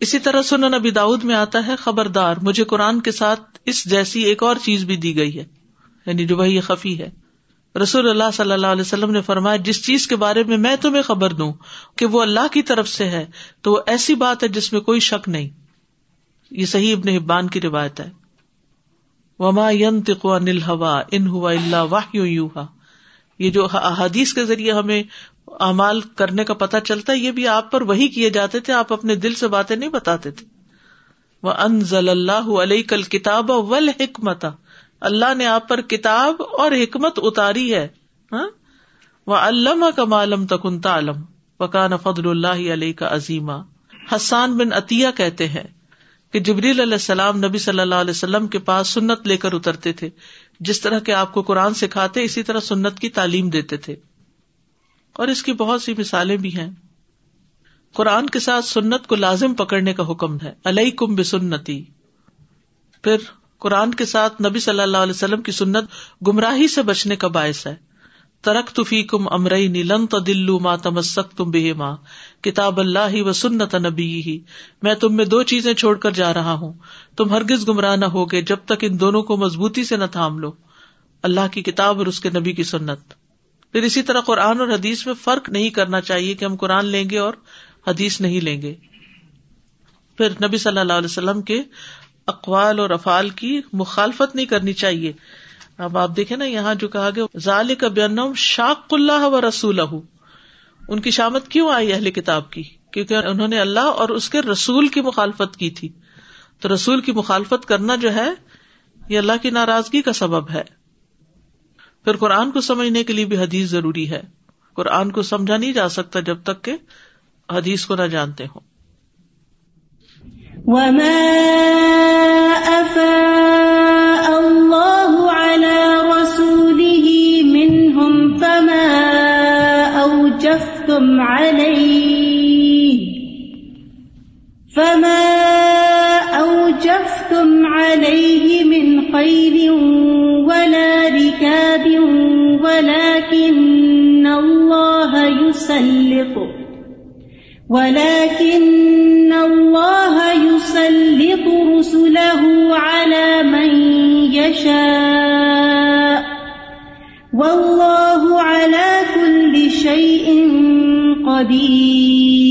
Speaker 1: اسی طرح سنن نبی داؤد میں آتا ہے، خبردار، مجھے قرآن کے ساتھ اس جیسی ایک اور چیز بھی دی گئی ہے یعنی جو وہی خفی ہے۔ رسول اللہ صلی اللہ علیہ وسلم نے فرمایا، جس چیز کے بارے میں میں تمہیں خبر دوں کہ وہ اللہ کی طرف سے ہے، تو وہ ایسی بات ہے جس میں کوئی شک نہیں۔ یہ صحیح ابن حبان کی روایت ہے۔ وما ہوا ان ہوا اللہ واہ یہ جو احادیث کے ذریعے ہمیں امال کرنے کا پتا چلتا ہے، یہ بھی آپ پر وہی کیے جاتے تھے، آپ اپنے دل سے باتیں نہیں بتاتے تھے۔ وہ ان ضل اللہ علیہ کل کتاب ول حکمت اللہ نے آپ پر کتاب اور حکمت اتاری ہے۔ ہاں؟ وہ علامہ کا معلوم تکن تعلم۔ وکان فضل اللہ علیہ کا عظیمہ حسان بن عطیہ کہتے ہیں۔ کہ جبریل علیہ السلام نبی صلی اللہ علیہ وسلم کے پاس سنت لے کر اترتے تھے۔ جس طرح کے آپ کو قرآن سکھاتے، اسی طرح سنت کی تعلیم دیتے تھے۔ اور اس کی بہت سی مثالیں بھی ہیں۔ قرآن کے ساتھ سنت کو لازم پکڑنے کا حکم ہے۔ علیہ کم بسنتی۔ پھر قرآن کے ساتھ نبی صلی اللہ علیہ وسلم کی سنت گمراہی سے بچنے کا باعث ہے۔ ترک تفی کم امرئی نیلن تو دلو ماں تمسک تم بے ماں کتاب اللہ ہی و سنت نبی ہی میں تم میں دو چیزیں چھوڑ کر جا رہا ہوں. تم ہرگز گمراہ نہ ہوگے جب تک ان دونوں کو مضبوطی سے نہ تھام لو. اللہ کی کتاب اور اس کے نبی کی سنت. پھر اسی طرح قرآن اور حدیث میں فرق نہیں کرنا چاہیے کہ ہم قرآن لیں گے اور حدیث نہیں لیں گے. پھر نبی صلی اللہ علیہ وسلم کے اقوال اور افعال کی مخالفت نہیں کرنی چاہیے. اب آپ دیکھیں نا یہاں جو کہا گیا ظال کا شاق اللہ و رسول ان کی شامت کیوں آئی اہل کتاب کی؟ کیونکہ انہوں نے اللہ اور اس کے رسول کی مخالفت کی تھی. تو رسول کی مخالفت کرنا جو ہے، یہ اللہ کی ناراضگی کا سبب ہے. پھر قرآن کو سمجھنے کے لیے بھی حدیث ضروری ہے. قرآن کو سمجھا نہیں جا سکتا جب تک کہ حدیث کو نہ جانتے ہوں.
Speaker 2: وما أوجفتم عليه فما أوجفتم عليه من خير ولا ركاب ولكن الله يسلط ولكن الله يسلط رسله على من يشاء والله على قدير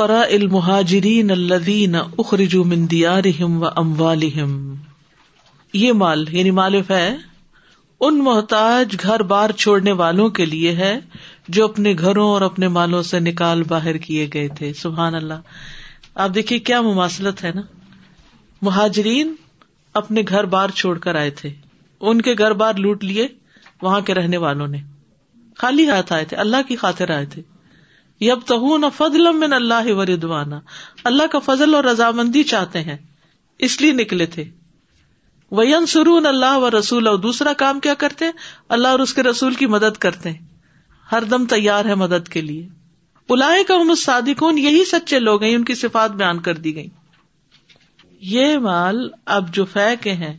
Speaker 1: للفقراء المہاجرین الذین اخرجوا من دیارہم و اموالہم۔ یہ مال یعنی مال فہ ان محتاج گھر بار چھوڑنے والوں کے لیے ہے جو اپنے گھروں اور اپنے مالوں سے نکال باہر کیے گئے تھے۔ سبحان اللہ۔ آپ دیکھیے کیا مماثلت ہے نا۔ مہاجرین اپنے گھر بار چھوڑ کر آئے تھے۔ ان کے گھر بار لوٹ لیے، وہاں کے رہنے والوں نے۔ خالی ہاتھ آئے تھے، اللہ کی خاطر آئے تھے۔ یب تو فضل من اللہ و ردوانا اللہ کا فضل اور رضامندی چاہتے ہیں، اس لیے نکلے تھے۔ وین سرون اللہ و رسول اور دوسرا کام کیا کرتے؟ اللہ اور اس کے رسول کی مدد کرتے ہر دم تیار ہے مدد کے لیے۔ الائے کا محمد صادقون یہی سچے لوگ ہیں، ان کی صفات بیان کر دی گئی یہ مال اب جو فہ کے ہیں،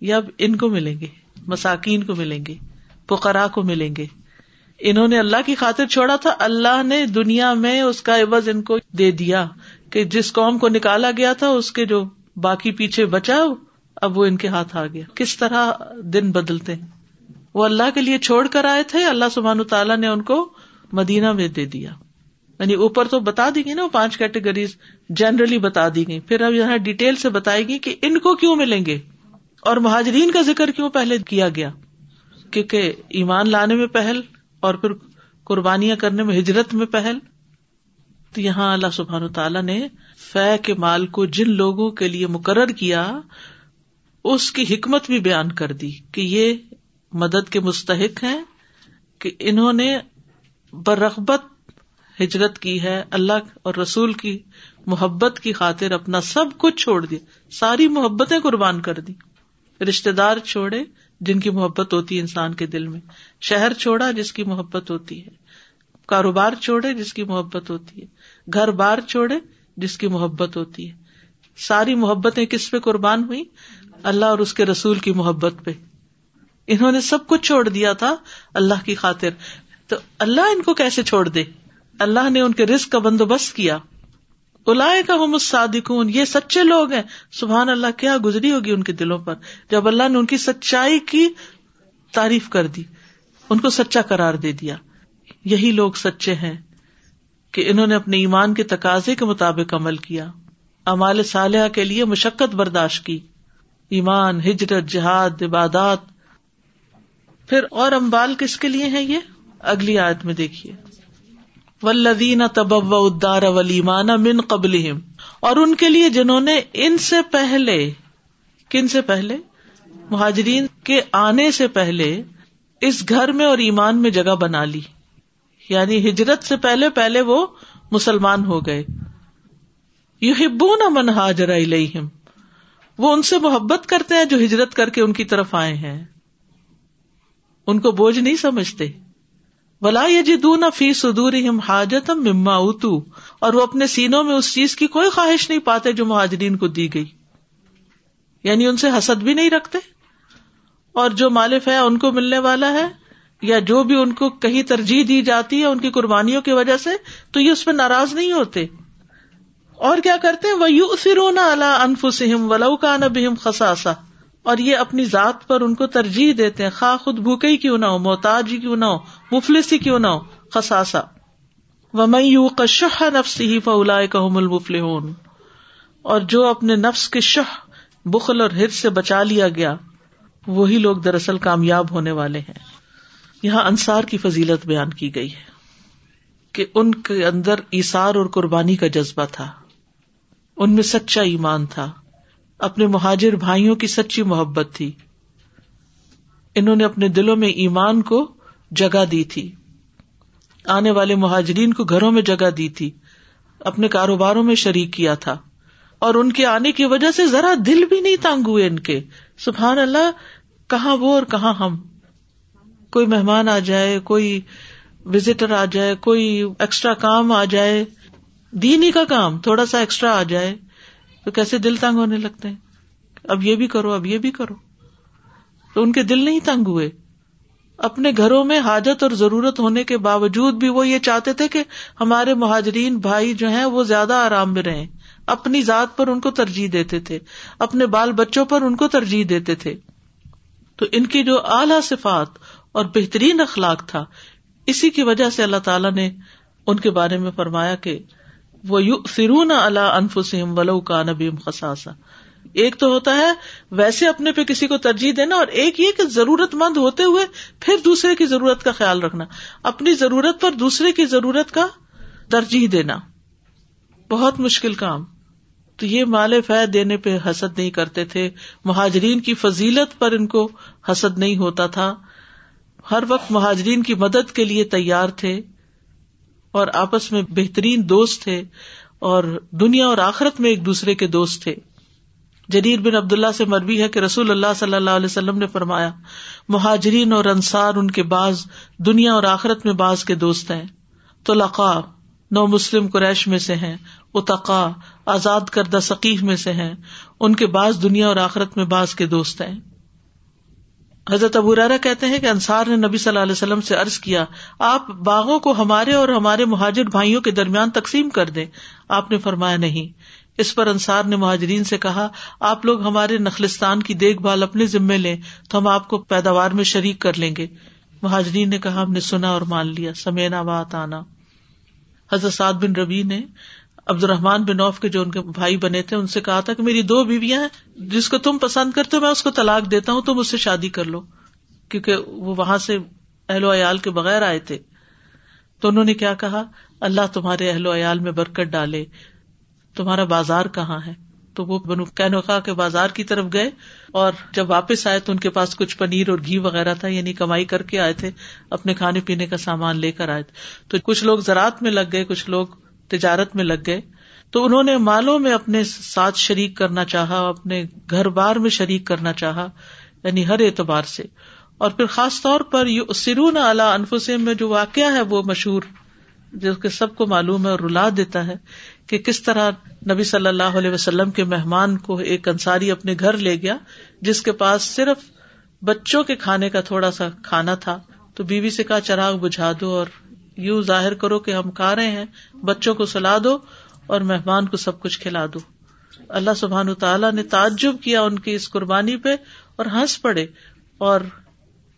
Speaker 1: یہ اب ان کو ملیں گے، مساکین کو ملیں گے پکرا کو ملیں گے۔ انہوں نے اللہ کی خاطر چھوڑا تھا، اللہ نے دنیا میں اس کا عوض ان کو دے دیا کہ جس قوم کو نکالا گیا تھا، اس کے جو باقی پیچھے بچا، اب وہ ان کے ہاتھ آ گیا۔ کس طرح دن بدلتے ہیں۔ وہ اللہ کے لیے چھوڑ کر آئے تھے، اللہ سبحان تعالیٰ نے ان کو مدینہ میں دے دیا۔ یعنی اوپر تو بتا دی گئی نا پانچ کیٹیگریز جنرلی بتا دی گئی۔ پھر اب یہاں ڈیٹیل سے بتائے گی کہ ان کو کیوں ملیں گے؟ اور مہاجرین کا ذکر کیوں پہلے کیا گیا؟ کیونکہ ایمان لانے میں پہل اور پھر قربانیاں کرنے میں ہجرت میں پہل۔ تو یہاں اللہ سبحان تعالیٰ نے فہ کے مال کو جن لوگوں کے لیے مقرر کیا، اس کی حکمت بھی بیان کر دی کہ یہ مدد کے مستحق ہیں کہ انہوں نے برغبت ہجرت کی ہے، اللہ اور رسول کی محبت کی خاطر اپنا سب کچھ چھوڑ دیا۔ ساری محبتیں قربان کر دی۔ رشتے دار چھوڑے جن کی محبت ہوتی ہے انسان کے دل میں۔ شہر چھوڑا جس کی محبت ہوتی ہے۔ کاروبار چھوڑے جس کی محبت ہوتی ہے۔ گھر بار چھوڑے جس کی محبت ہوتی ہے۔ ساری محبتیں کس پہ قربان ہوئی؟ اللہ اور اس کے رسول کی محبت پہ۔ انہوں نے سب کچھ چھوڑ دیا تھا اللہ کی خاطر۔ تو اللہ ان کو کیسے چھوڑ دے؟ اللہ نے ان کے رسک کا بندوبست کیا۔ الائے کا ہم صادقون یہ سچے لوگ ہیں۔ سبحان اللہ، کیا گزری ہوگی ان کے دلوں پر؟ جب اللہ نے ان کی سچائی کی تعریف کر دی، ان کو سچا قرار دے دیا۔ یہی لوگ سچے ہیں کہ انہوں نے اپنے ایمان کے تقاضے کے مطابق عمل کیا۔ امال صالحہ کے لیے مشقت برداشت کی۔ ایمان، ہجرت، جہاد، عبادات۔ پھر اور امبال کس کے لیے ہے یہ؟ اگلی آیت میں دیکھیے۔ ولدین تب ادار ولیمان من قبل اور ان کے لیے جنہوں نے ان سے پہلے، کن سے پہلے؟ مہاجرین کے آنے سے پہلے اس گھر میں اور ایمان میں جگہ بنا لی۔ یعنی ہجرت سے پہلے پہلے وہ مسلمان ہو گئے۔ یو ہبو نہ من حاجر وہ ان سے محبت کرتے ہیں جو ہجرت کر کے ان کی طرف آئے ہیں۔ ان کو بوجھ نہیں سمجھتے۔ ولا یہ جی فی سدور حاجت مما اتو اور وہ اپنے سینوں میں اس چیز کی کوئی خواہش نہیں پاتے جو مہاجرین کو دی گئی۔ یعنی ان سے حسد بھی نہیں رکھتے۔ اور جو مالف ہے ان کو ملنے والا ہے، یا جو بھی ان کو کہیں ترجیح دی جاتی ہے ان کی قربانیوں کی وجہ سے، تو یہ اس پہ ناراض نہیں ہوتے۔ اور کیا کرتے؟ وہ یو فرونا اللہ انف سم ولو کا نبیم خساسا اور یہ اپنی ذات پر ان کو ترجیح دیتے ہیں۔ خواہ خود بھوکے ہی کیوں نہ ہو، محتاج ہی کیوں نہ ہو، مفلس ہی کیوں نہ ہو خساسا و میں یو کشہ نفس ہی فلا اور جو اپنے نفس کے شہ بخل اور ہر سے بچا لیا گیا، وہی لوگ دراصل کامیاب ہونے والے ہیں۔ یہاں انصار کی فضیلت بیان کی گئی ہے کہ ان کے اندر ایسار اور قربانی کا جذبہ تھا۔ ان میں سچا ایمان تھا۔ اپنے مہاجر بھائیوں کی سچی محبت تھی۔ انہوں نے اپنے دلوں میں ایمان کو جگہ دی تھی۔ آنے والے مہاجرین کو گھروں میں جگہ دی تھی۔ اپنے کاروباروں میں شریک کیا تھا۔ اور ان کے آنے کی وجہ سے ذرا دل بھی نہیں تانگ ہوئے ان کے۔ سبحان اللہ، کہاں وہ اور کہاں ہم؟ کوئی مہمان آ جائے، کوئی وزٹر آ جائے، کوئی ایکسٹرا کام آ جائے۔ دینی کا کام تھوڑا سا ایکسٹرا آ جائے۔ تو کیسے دل تنگ ہونے لگتے ہیں؟ اب یہ بھی کرو، اب یہ بھی کرو۔ تو ان کے دل نہیں تنگ ہوئے۔ اپنے گھروں میں حاجت اور ضرورت ہونے کے باوجود بھی وہ یہ چاہتے تھے کہ ہمارے مہاجرین بھائی جو ہیں وہ زیادہ آرام میں رہیں۔ اپنی ذات پر ان کو ترجیح دیتے تھے۔ اپنے بال بچوں پر ان کو ترجیح دیتے تھے۔ تو ان کی جو اعلی صفات اور بہترین اخلاق تھا، اسی کی وجہ سے اللہ تعالیٰ نے ان کے بارے میں فرمایا کہ وہ فرون اللہ انفسم ولو کا نبی خساسا ایک تو ہوتا ہے، ویسے اپنے پہ کسی کو ترجیح دینا اور ایک یہ کہ ضرورت مند ہوتے ہوئے پھر دوسرے کی ضرورت کا خیال رکھنا۔ اپنی ضرورت پر دوسرے کی ضرورت کا ترجیح دینا۔ بہت مشکل کام۔ تو یہ مال فہ دینے پہ حسد نہیں کرتے تھے۔ مہاجرین کی فضیلت پر ان کو حسد نہیں ہوتا تھا۔ ہر وقت مہاجرین کی مدد کے لیے تیار تھے۔ اور آپس میں بہترین دوست تھے اور دنیا اور آخرت میں ایک دوسرے کے دوست تھے۔ جریر بن عبد اللہ سے مربی ہے کہ رسول اللہ صلی اللہ علیہ وسلم نے فرمایا، مہاجرین اور انصار ان کے بعض دنیا اور آخرت میں بعض کے دوست ہیں۔ تو لقا نو مسلم قریش میں سے ہیں۔ اتقا آزاد کردہ ثقیف میں سے ہیں۔ ان کے بعض دنیا اور آخرت میں بعض کے دوست ہیں۔ حضرت ابورارا کہتے ہیں کہ انصار نے نبی صلی اللہ علیہ وسلم سے عرض کیا، آپ باغوں کو ہمارے اور ہمارے مہاجر بھائیوں کے درمیان تقسیم کر دیں۔ آپ نے فرمایا نہیں۔ اس پر انصار نے مہاجرین سے کہا، آپ لوگ ہمارے نخلستان کی دیکھ بھال اپنے ذمے لیں، تو ہم آپ کو پیداوار میں شریک کر لیں گے۔ مہاجرین نے کہا، ہم نے سنا اور مان لیا۔ سمینا بات آنا حضرت سعد بن ربی نے عبد الرحمان بن اوف کے جو ان کے بھائی بنے تھے، ان سے کہا تھا کہ میری دو بیویاں ہیں، جس کو تم پسند کرتے ہو، میں اس کو طلاق دیتا ہوں، تم اس سے شادی کر لو۔ کیونکہ وہ وہاں سے اہل و عیال کے بغیر آئے تھے۔ تو انہوں نے کیا کہا؟ اللہ تمہارے اہل و عیال میں برکت ڈالے۔ تمہارا بازار کہاں ہے؟ تو وہ بنو کینوکا کے بازار کی طرف گئے اور جب واپس آئے تو ان کے پاس کچھ پنیر اور گھی وغیرہ تھا یعنی کمائی کر کے آئے تھے، اپنے کھانے پینے کا سامان لے کر آئے تھے۔ تو کچھ لوگ زراعت میں لگ گئے، کچھ لوگ تجارت میں لگ گئے تو انہوں نے مالوں میں اپنے ساتھ شریک کرنا چاہا، اپنے گھر بار میں شریک کرنا چاہا یعنی ہر اعتبار سے۔ اور پھر خاص طور پر سرون اعلی انفسم میں جو واقعہ ہے وہ مشہور، جو کہ سب کو معلوم ہے اور رلا دیتا ہے کہ کس طرح نبی صلی اللہ علیہ وسلم کے مہمان کو ایک انصاری اپنے گھر لے گیا، جس کے پاس صرف بچوں کے کھانے کا تھوڑا سا کھانا تھا۔ تو بیوی سے کہا، چراغ بجھا دو اور یوں ظاہر کرو کہ ہم کھا رہے ہیں، بچوں کو سلا دو اور مہمان کو سب کچھ کھلا دو۔ اللہ سبحان تعالیٰ نے تعجب کیا ان کی اس قربانی پہ اور ہنس پڑے اور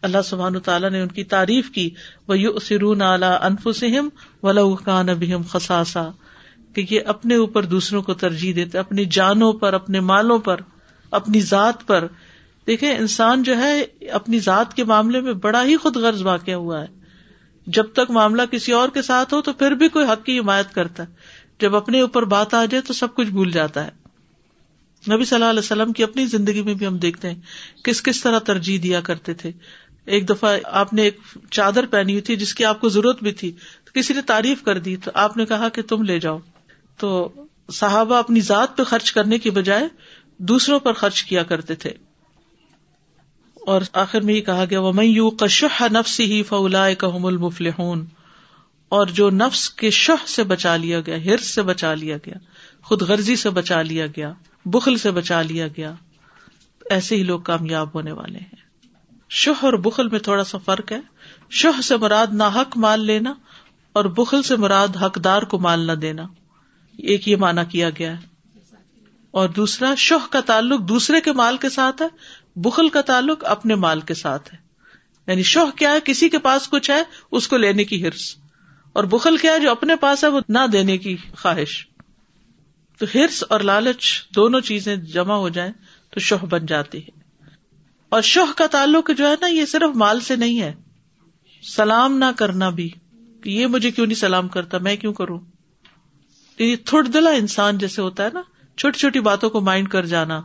Speaker 1: اللہ سبحان تعالیٰ نے ان کی تعریف کی۔ وہ یو سرون اعلیٰ انفسم ولان ابہم خساسا کہ یہ اپنے اوپر دوسروں کو ترجیح دیتے، اپنی جانوں پر، اپنے مالوں پر، اپنی ذات پر۔ دیکھے انسان جو ہے، اپنی ذات کے معاملے میں بڑا ہی خود غرض واقع ہوا ہے۔ جب تک معاملہ کسی اور کے ساتھ ہو تو پھر بھی کوئی حق کی حمایت کرتا ہے۔ جب اپنے اوپر بات آ جائے تو سب کچھ بھول جاتا ہے۔ نبی صلی اللہ علیہ وسلم کی اپنی زندگی میں بھی ہم دیکھتے ہیں کس کس طرح ترجیح دیا کرتے تھے۔ ایک دفعہ آپ نے ایک چادر پہنی ہوئی تھی جس کی آپ کو ضرورت بھی تھی، تو کسی نے تعریف کر دی تو آپ نے کہا کہ تم لے جاؤ۔ تو صحابہ اپنی ذات پہ خرچ کرنے کی بجائے دوسروں پر خرچ کیا کرتے تھے۔ اور آخر میں یہ کہا گیا وہ میں یو کشہ نفس ہی فولا کام المفل اور جو نفس کے شہ سے بچا لیا گیا ہرس سے بچا لیا گیا، خود غرضی سے بچا لیا گیا، بخل سے بچا لیا گیا، ایسے ہی لوگ کامیاب ہونے والے ہیں۔ شہ اور بخل میں تھوڑا سا فرق ہے۔ شہ سے مراد نہ حق مال لینا اور بخل سے مراد حقدار کو مال نہ دینا۔ ایک یہ مانا کیا گیا ہے۔ اور دوسرا شوہ کا تعلق دوسرے کے مال کے ساتھ ہے۔ بخل کا تعلق اپنے مال کے ساتھ ہے۔ یعنی شوہ کیا ہے، کسی کے پاس کچھ ہے، اس کو لینے کی ہرس اور بخل کیا ہے، جو اپنے پاس ہے، وہ نہ دینے کی خواہش۔ تو ہرس اور لالچ دونوں چیزیں جمع ہو جائیں تو شوہ بن جاتی ہے۔ اور شوہ کا تعلق جو ہے نا، یہ صرف مال سے نہیں ہے۔ سلام نہ کرنا بھی، کہ یہ مجھے کیوں نہیں سلام کرتا، میں کیوں کروں؟ یعنی تھوڑ دلا انسان جیسے ہوتا ہے نا، چھوٹی چھوٹی باتوں کو مائنڈ کر جانا۔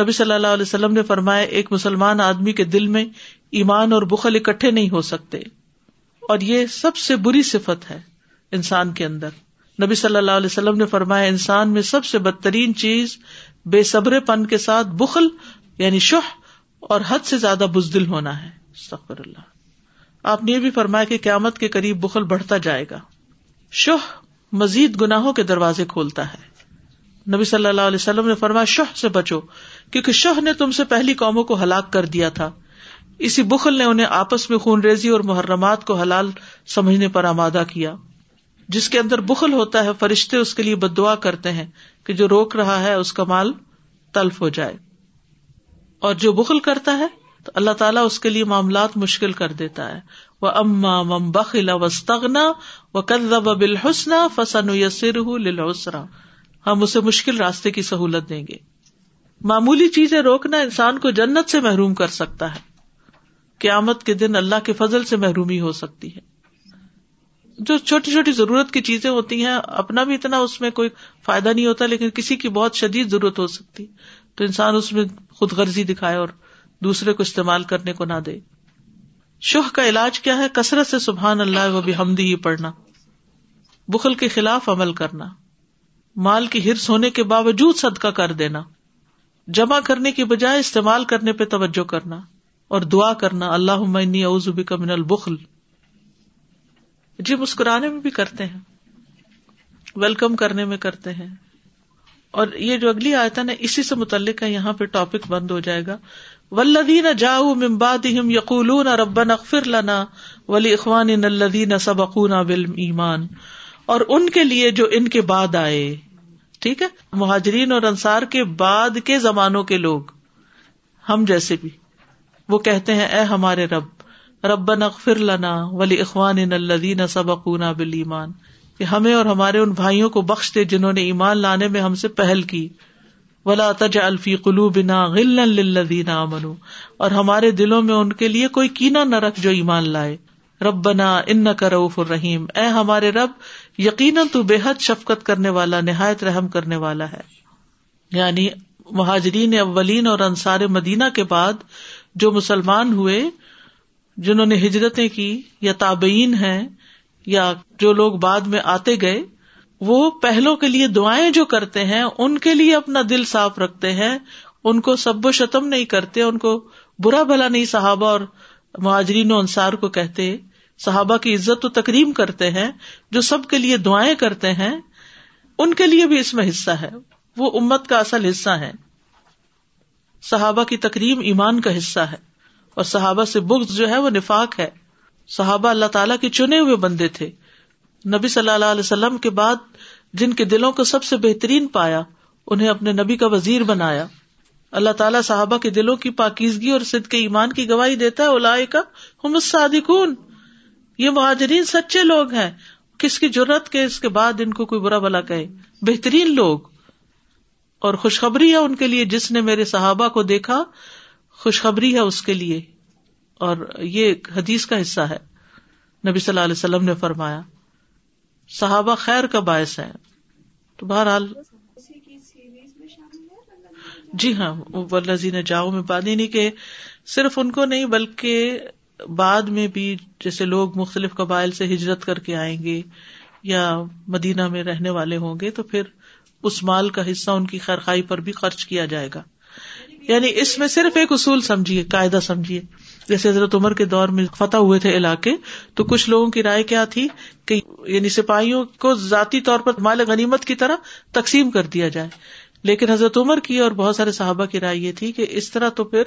Speaker 1: نبی صلی اللہ علیہ وسلم نے فرمایا، ایک مسلمان آدمی کے دل میں ایمان اور بخل اکٹھے نہیں ہو سکتے۔ اور یہ سب سے بری صفت ہے انسان کے اندر۔ نبی صلی اللہ علیہ وسلم نے فرمایا، انسان میں سب سے بدترین چیز بے صبر پن کے ساتھ بخل یعنی شہ اور حد سے زیادہ بزدل ہونا ہے۔ اللہ۔ آپ نے یہ بھی فرمایا کہ قیامت کے قریب بخل بڑھتا جائے گا۔ شہ مزید گناہوں کے دروازے کھولتا ہے۔ نبی صلی اللہ علیہ وسلم نے فرمایا شہ سے بچو۔ کیونکہ شہ نے تم سے پہلی قوموں کو ہلاک کر دیا تھا۔ اسی بخل نے انہیں آپس میں خون ریزی اور محرمات کو حلال سمجھنے پر آمادہ کیا۔ جس کے اندر بخل ہوتا ہے، فرشتے اس کے لیے بد دعا کرتے ہیں کہ جو روک رہا ہے، اس کا مال تلف ہو جائے۔ اور جو بخل کرتا ہے، تو اللہ تعالیٰ اس کے لیے معاملات مشکل کر دیتا ہے۔ وہ اما مم بخلا وسطنا و کدب بالحسنا فسن یسر ہم اسے مشکل راستے کی سہولت دیں گے۔ معمولی چیزیں روکنا انسان کو جنت سے محروم کر سکتا ہے۔ قیامت کے دن اللہ کے فضل سے محرومی ہو سکتی ہے۔ جو چھوٹی چھوٹی ضرورت کی چیزیں ہوتی ہیں، اپنا بھی اتنا اس میں کوئی فائدہ نہیں ہوتا، لیکن کسی کی بہت شدید ضرورت ہو سکتی۔ تو انسان اس میں خود غرضی دکھائے اور دوسرے کو استعمال کرنے کو نہ دے۔ شوہ کا علاج کیا ہے؟ کثرت سے سبحان اللہ و بھی ہمدی ہی پڑھنا۔ بخل کے خلاف عمل کرنا۔ مال کی ہرس ہونے کے باوجود صدقہ کر دینا۔ جمع کرنے کی بجائے استعمال کرنے پہ توجہ کرنا اور دعا کرنا اللہ اعوذ کا من البخل۔ جی مسکرانے میں بھی کرتے ہیں، ویلکم کرنے میں کرتے ہیں۔ اور یہ جو اگلی آیت ہے نا اسی سے متعلق ہے یہاں پہ ٹاپک بند ہو جائے گا۔ ولدین جاؤ ممباد یقول ربن اغفر لنا ولی اخوان الدین بل ایمان اور ان کے لیے جو ان کے بعد آئے۔ ٹھیک ہے؟ مہاجرین اور انصار کے بعد کے زمانوں کے لوگ، ہم جیسے بھی، وہ کہتے ہیں، اے ہمارے رب رب اغفر لنا ولی اخوان الدین سبقونا بل ایمان کہ ہمیں اور ہمارے ان بھائیوں کو بخش دے جنہوں نے ایمان لانے میں ہم سے پہل کی۔ ولا تج الفی قلو بنا غلدین امن اور ہمارے دلوں میں ان کے لیے کوئی کینا نہ رکھ جو ایمان لائے۔ رب بنا ان کا الرحیم، اے ہمارے رب یقیناً تو بے حد شفقت کرنے والا، نہایت رحم کرنے والا ہے۔ یعنی مہاجرین اولین اور انصار مدینہ کے بعد جو مسلمان ہوئے، جنہوں نے ہجرتیں کی، یا تابعین ہیں، یا جو لوگ بعد میں آتے گئے، وہ پہلوں کے لیے دعائیں جو کرتے ہیں، ان کے لیے اپنا دل صاف رکھتے ہیں۔ ان کو سب و شتم نہیں کرتے، ان کو برا بھلا نہیں صحابہ اور مہاجرین و انصار کو کہتے۔ صحابہ کی عزت و تکریم کرتے ہیں، جو سب کے لیے دعائیں کرتے ہیں، ان کے لیے بھی اس میں حصہ ہے۔ وہ امت کا اصل حصہ ہے صحابہ کی تکریم ایمان کا حصہ ہے۔ اور صحابہ سے بغض جو ہے وہ نفاق ہے۔ صحابہ اللہ تعالیٰ کے چنے ہوئے بندے تھے۔ نبی صلی اللہ علیہ وسلم کے بعد جن کے دلوں کو سب سے بہترین پایا، انہیں اپنے نبی کا وزیر بنایا۔ اللہ تعالیٰ صحابہ کے دلوں کی پاکیزگی اور صد کے ایمان کی گواہی دیتا ہے کا صادقون یہ مہاجرین سچے لوگ ہیں۔ کس کی ضرورت کے اس کے بعد ان کو کوئی برا بلا کہ بہترین لوگ۔ اور خوشخبری ہے ان کے لیے۔ جس نے میرے صحابہ کو دیکھا، خوشخبری ہے اس کے لیے۔ اور یہ حدیث کا حصہ ہے۔ نبی صلی اللہ علیہ وسلم نے فرمایا، صحابہ خیر کا باعث ہے تو بہرحال جی ہاں ولزی نے جاؤ میں بات نہیں کہ صرف ان کو نہیں، بلکہ بعد میں بھی جیسے لوگ مختلف قبائل سے ہجرت کر کے آئیں گے یا مدینہ میں رہنے والے ہوں گے تو پھر اس مال کا حصہ ان کی خیر خائی پر بھی خرچ کیا جائے گا۔ یعنی اس میں صرف ایک اصول سمجھیے، قاعدہ سمجھیے۔ جیسے حضرت عمر کے دور میں فتح ہوئے تھے علاقے، تو کچھ لوگوں کی رائے کیا تھی کہ یعنی سپاہیوں کو ذاتی طور پر مال غنیمت کی طرح تقسیم کر دیا جائے۔ لیکن حضرت عمر کی اور بہت سارے صحابہ کی رائے یہ تھی کہ اس طرح تو پھر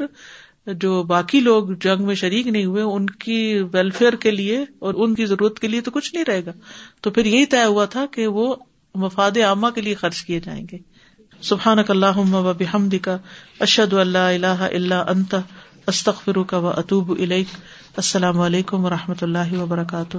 Speaker 1: جو باقی لوگ جنگ میں شریک نہیں ہوئے، ان کی ویلفیئر کے لیے اور ان کی ضرورت کے لیے تو کچھ نہیں رہے گا۔ تو پھر یہی طے ہوا تھا کہ وہ مفاد عامہ کے لیے خرچ کیے جائیں گے۔ سبحان اللہ بحمد کا اشد اللہ اللہ اللہ انت استخر کا و اطوب السلام علیکم و رحمۃ اللہ وبرکاتہ۔